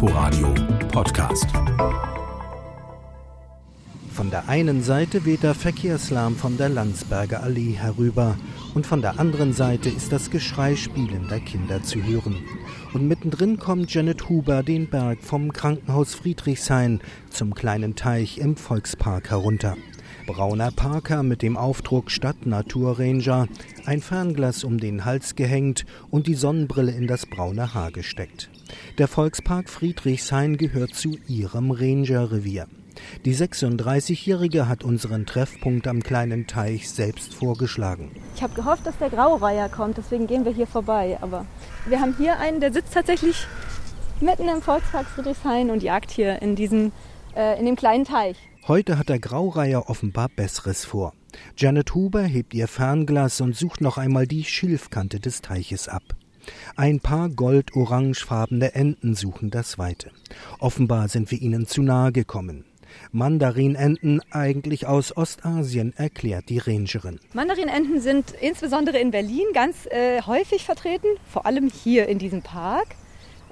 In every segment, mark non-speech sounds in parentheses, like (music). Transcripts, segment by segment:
Inforadio Podcast. Von der einen Seite weht der Verkehrslärm von der Landsberger Allee herüber und von der anderen Seite ist das Geschrei spielender Kinder zu hören. Und mittendrin kommt Janet Huber den Berg vom Krankenhaus Friedrichshain zum kleinen Teich im Volkspark herunter. Brauner Parker mit dem Aufdruck Stadt Naturranger, ein Fernglas um den Hals gehängt und die Sonnenbrille in das braune Haar gesteckt. Der Volkspark Friedrichshain gehört zu ihrem Rangerrevier. Die 36-Jährige hat unseren Treffpunkt am kleinen Teich selbst vorgeschlagen. Ich habe gehofft, dass der Graureiher kommt, deswegen gehen wir hier vorbei. Aber wir haben hier einen, der sitzt tatsächlich mitten im Volkspark Friedrichshain und jagt hier in diesem äh, in dem kleinen Teich. Heute hat der Graureiher offenbar Besseres vor. Janet Huber hebt ihr Fernglas und sucht noch einmal die Schilfkante des Teiches ab. Ein paar gold-orangefarbene Enten suchen das Weite. Offenbar sind wir ihnen zu nahe gekommen. Mandarinenten eigentlich aus Ostasien, erklärt die Rangerin. Mandarinenten sind insbesondere in Berlin ganz äh, häufig vertreten, vor allem hier in diesem Park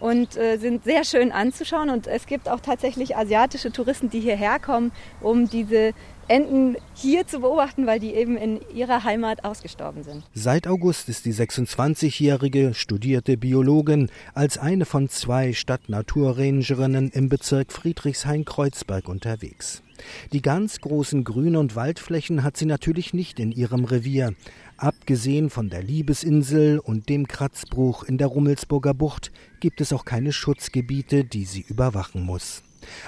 und äh, sind sehr schön anzuschauen. Und es gibt auch tatsächlich asiatische Touristen, die hierher kommen, um diese Enten hier zu beobachten, weil die eben in ihrer Heimat ausgestorben sind. Seit August ist die 26-jährige studierte Biologin als eine von zwei Stadtnaturrangerinnen im Bezirk Friedrichshain-Kreuzberg unterwegs. Die ganz großen Grün- und Waldflächen hat sie natürlich nicht in ihrem Revier. Abgesehen von der Liebesinsel und dem Kratzbruch in der Rummelsburger Bucht gibt es auch keine Schutzgebiete, die sie überwachen muss.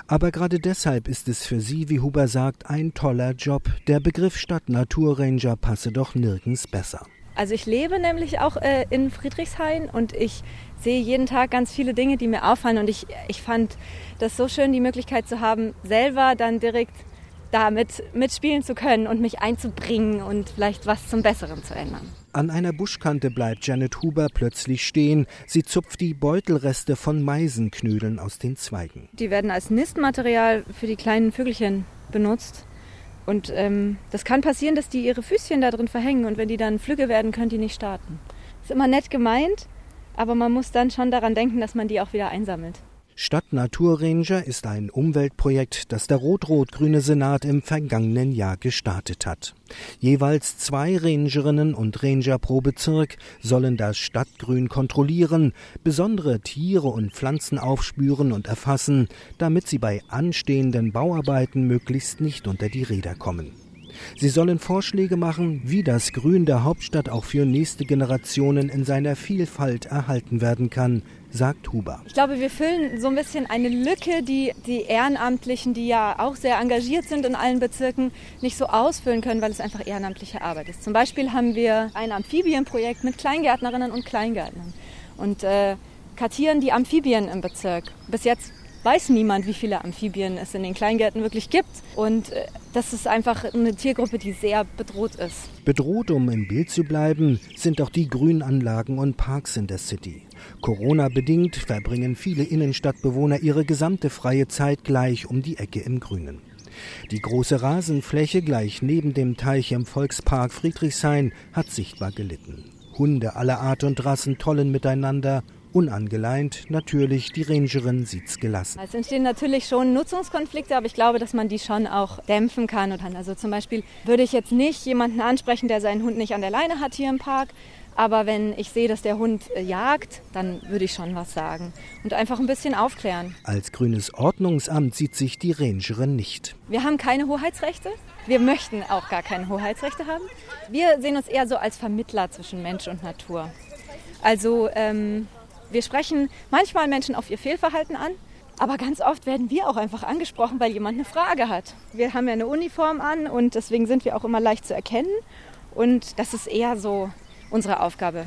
Aber gerade deshalb ist es für sie, wie Huber sagt, ein toller Job. Der Begriff Stadt-Naturranger passe doch nirgends besser. Also ich lebe nämlich auch äh, in Friedrichshain und ich sehe jeden Tag ganz viele Dinge, die mir auffallen. Und ich, ich fand das so schön, die Möglichkeit zu haben, selber dann direkt damit mitspielen zu können und mich einzubringen und vielleicht was zum Besseren zu ändern. An einer Buschkante bleibt Janet Huber plötzlich stehen. Sie zupft die Beutelreste von Meisenknödeln aus den Zweigen. Die werden als Nistmaterial für die kleinen Vögelchen benutzt. Und ähm, das kann passieren, dass die ihre Füßchen da drin verhängen und wenn die dann Flügge werden, können die nicht starten. Ist immer nett gemeint, aber man muss dann schon daran denken, dass man die auch wieder einsammelt. Stadt Naturranger ist ein Umweltprojekt, das der rot-rot-grüne Senat im vergangenen Jahr gestartet hat. Jeweils zwei Rangerinnen und Ranger pro Bezirk sollen das Stadtgrün kontrollieren, besondere Tiere und Pflanzen aufspüren und erfassen, damit sie bei anstehenden Bauarbeiten möglichst nicht unter die Räder kommen. Sie sollen Vorschläge machen, wie das Grün der Hauptstadt auch für nächste Generationen in seiner Vielfalt erhalten werden kann, sagt Huber. Ich glaube, wir füllen so ein bisschen eine Lücke, die die Ehrenamtlichen, die ja auch sehr engagiert sind in allen Bezirken, nicht so ausfüllen können, weil es einfach ehrenamtliche Arbeit ist. Zum Beispiel haben wir ein Amphibienprojekt mit Kleingärtnerinnen und Kleingärtnern und äh, kartieren die Amphibien im Bezirk. Bis jetzt weiß niemand, wie viele Amphibien es in den Kleingärten wirklich gibt. Und äh, das ist einfach eine Tiergruppe, die sehr bedroht ist. Bedroht, um im Bild zu bleiben, sind auch die Grünanlagen und Parks in der City. Corona-bedingt verbringen viele Innenstadtbewohner ihre gesamte freie Zeit gleich um die Ecke im Grünen. Die große Rasenfläche gleich neben dem Teich im Volkspark Friedrichshain hat sichtbar gelitten. Hunde aller Art und Rassen tollen miteinander Unangeleint, natürlich, die Rangerin sieht's gelassen. Es entstehen natürlich schon Nutzungskonflikte, aber ich glaube, dass man die schon auch dämpfen kann. Also zum Beispiel würde ich jetzt nicht jemanden ansprechen, der seinen Hund nicht an der Leine hat hier im Park. Aber wenn ich sehe, dass der Hund äh, jagt, dann würde ich schon was sagen und einfach ein bisschen aufklären. Als grünes Ordnungsamt sieht sich die Rangerin nicht. Wir haben keine Hoheitsrechte. Wir möchten auch gar keine Hoheitsrechte haben. Wir sehen uns eher so als Vermittler zwischen Mensch und Natur. Also ähm, wir sprechen manchmal Menschen auf ihr Fehlverhalten an, aber ganz oft werden wir auch einfach angesprochen, weil jemand eine Frage hat. Wir haben ja eine Uniform an und deswegen sind wir auch immer leicht zu erkennen. Und das ist eher so unsere Aufgabe.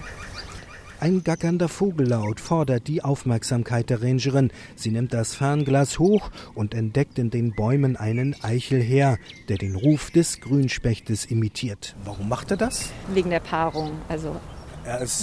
Ein gackernder Vogellaut fordert die Aufmerksamkeit der Rangerin. Sie nimmt das Fernglas hoch und entdeckt in den Bäumen einen Eichelherr, der den Ruf des Grünspechtes imitiert. Warum macht er das? Wegen der Paarung. Also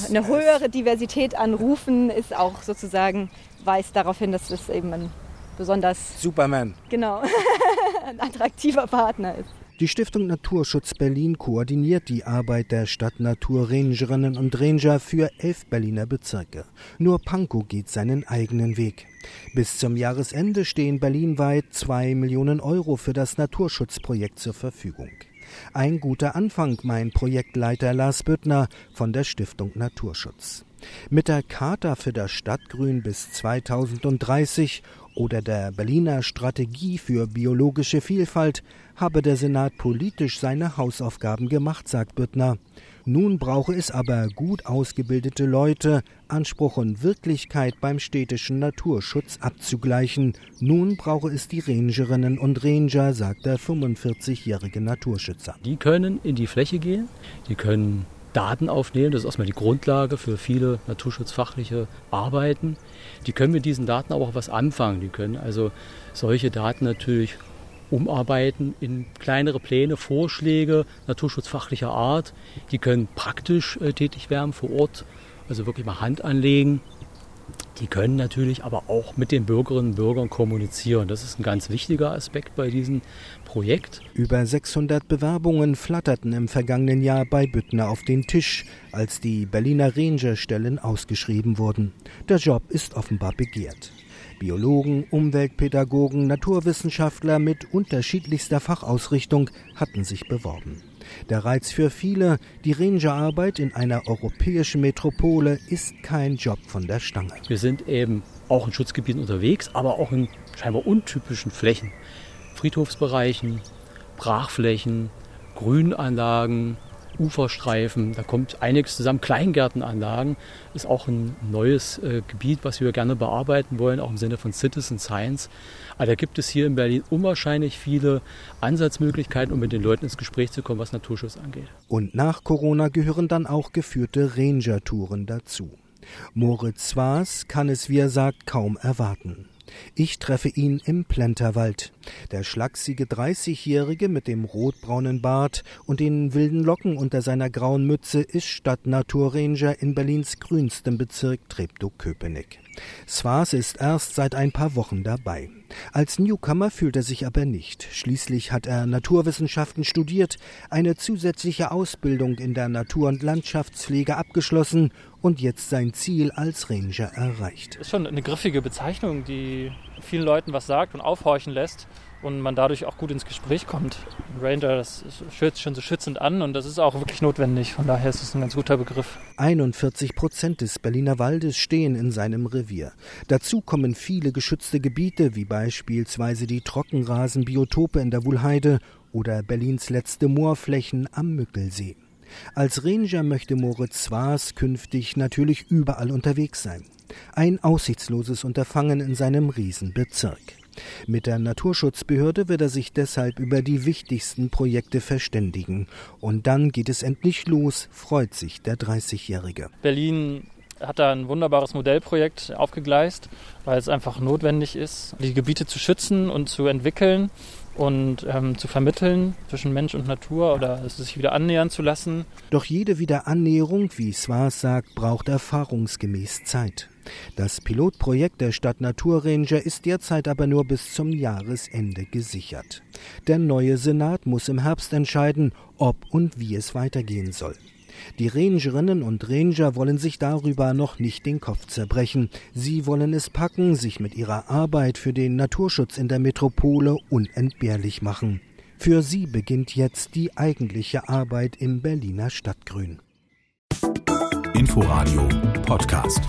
eine höhere Diversität an Rufen ist auch sozusagen, weist darauf hin, dass es eben ein besonders Superman. Genau, (laughs) ein attraktiver Partner ist. Die Stiftung Naturschutz Berlin koordiniert die Arbeit der Stadt Naturrangerinnen und Ranger für elf Berliner Bezirke. Nur Pankow geht seinen eigenen Weg. Bis zum Jahresende stehen berlinweit zwei Millionen Euro für das Naturschutzprojekt zur Verfügung. Ein guter Anfang, mein Projektleiter Lars Büttner von der Stiftung Naturschutz. Mit der Charta für das Stadtgrün bis 2030 oder der Berliner Strategie für biologische Vielfalt habe der Senat politisch seine Hausaufgaben gemacht, sagt Büttner. Nun brauche es aber gut ausgebildete Leute, Anspruch und Wirklichkeit beim städtischen Naturschutz abzugleichen. Nun brauche es die Rangerinnen und Ranger, sagt der 45-jährige Naturschützer. Die können in die Fläche gehen, die können Daten aufnehmen. Das ist erstmal die Grundlage für viele naturschutzfachliche Arbeiten. Die können mit diesen Daten aber auch was anfangen. Die können also solche Daten natürlich umarbeiten in kleinere Pläne, Vorschläge naturschutzfachlicher Art. Die können praktisch äh, tätig werden vor Ort, also wirklich mal Hand anlegen. Die können natürlich aber auch mit den Bürgerinnen und Bürgern kommunizieren. Das ist ein ganz wichtiger Aspekt bei diesem Projekt. Über 600 Bewerbungen flatterten im vergangenen Jahr bei Büttner auf den Tisch, als die Berliner Rangerstellen ausgeschrieben wurden. Der Job ist offenbar begehrt. Biologen, Umweltpädagogen, Naturwissenschaftler mit unterschiedlichster Fachausrichtung hatten sich beworben. Der Reiz für viele, die Rangerarbeit in einer europäischen Metropole ist kein Job von der Stange. Wir sind eben auch in Schutzgebieten unterwegs, aber auch in scheinbar untypischen Flächen. Friedhofsbereichen, Brachflächen, Grünanlagen, Uferstreifen, da kommt einiges zusammen. Kleingärtenanlagen ist auch ein neues äh, Gebiet, was wir gerne bearbeiten wollen, auch im Sinne von Citizen Science. Aber da gibt es hier in Berlin unwahrscheinlich viele Ansatzmöglichkeiten, um mit den Leuten ins Gespräch zu kommen, was Naturschutz angeht. Und nach Corona gehören dann auch geführte Ranger-Touren dazu. Moritz Zwaas kann es, wie er sagt, kaum erwarten. Ich treffe ihn im Plenterwald. Der schlachsige 30-Jährige mit dem rotbraunen Bart und den wilden Locken unter seiner grauen Mütze ist Stadtnaturranger in Berlins grünstem Bezirk Treptow-Köpenick. Svas ist erst seit ein paar Wochen dabei. Als Newcomer fühlt er sich aber nicht. Schließlich hat er Naturwissenschaften studiert, eine zusätzliche Ausbildung in der Natur- und Landschaftspflege abgeschlossen und jetzt sein Ziel als Ranger erreicht. Das ist schon eine griffige Bezeichnung, die vielen Leuten was sagt und aufhorchen lässt und man dadurch auch gut ins Gespräch kommt. Ranger, das schützt schon so schützend an und das ist auch wirklich notwendig. Von daher ist es ein ganz guter Begriff. 41 Prozent des Berliner Waldes stehen in seinem Revier. Dazu kommen viele geschützte Gebiete, wie beispielsweise die Trockenrasenbiotope in der Wuhlheide oder Berlins letzte Moorflächen am Mückelsee. Als Ranger möchte Moritz Zwaas künftig natürlich überall unterwegs sein. Ein aussichtsloses Unterfangen in seinem Riesenbezirk. Mit der Naturschutzbehörde wird er sich deshalb über die wichtigsten Projekte verständigen. Und dann geht es endlich los, freut sich der 30-Jährige. Berlin hat da ein wunderbares Modellprojekt aufgegleist, weil es einfach notwendig ist, die Gebiete zu schützen und zu entwickeln und ähm, zu vermitteln zwischen Mensch und Natur oder es sich wieder annähern zu lassen. Doch jede Wiederannäherung, wie Swars sagt, braucht erfahrungsgemäß Zeit. Das Pilotprojekt der Stadt Naturranger ist derzeit aber nur bis zum Jahresende gesichert. Der neue Senat muss im Herbst entscheiden, ob und wie es weitergehen soll. Die Rangerinnen und Ranger wollen sich darüber noch nicht den Kopf zerbrechen. Sie wollen es packen, sich mit ihrer Arbeit für den Naturschutz in der Metropole unentbehrlich machen. Für sie beginnt jetzt die eigentliche Arbeit im Berliner Stadtgrün. Inforadio Podcast.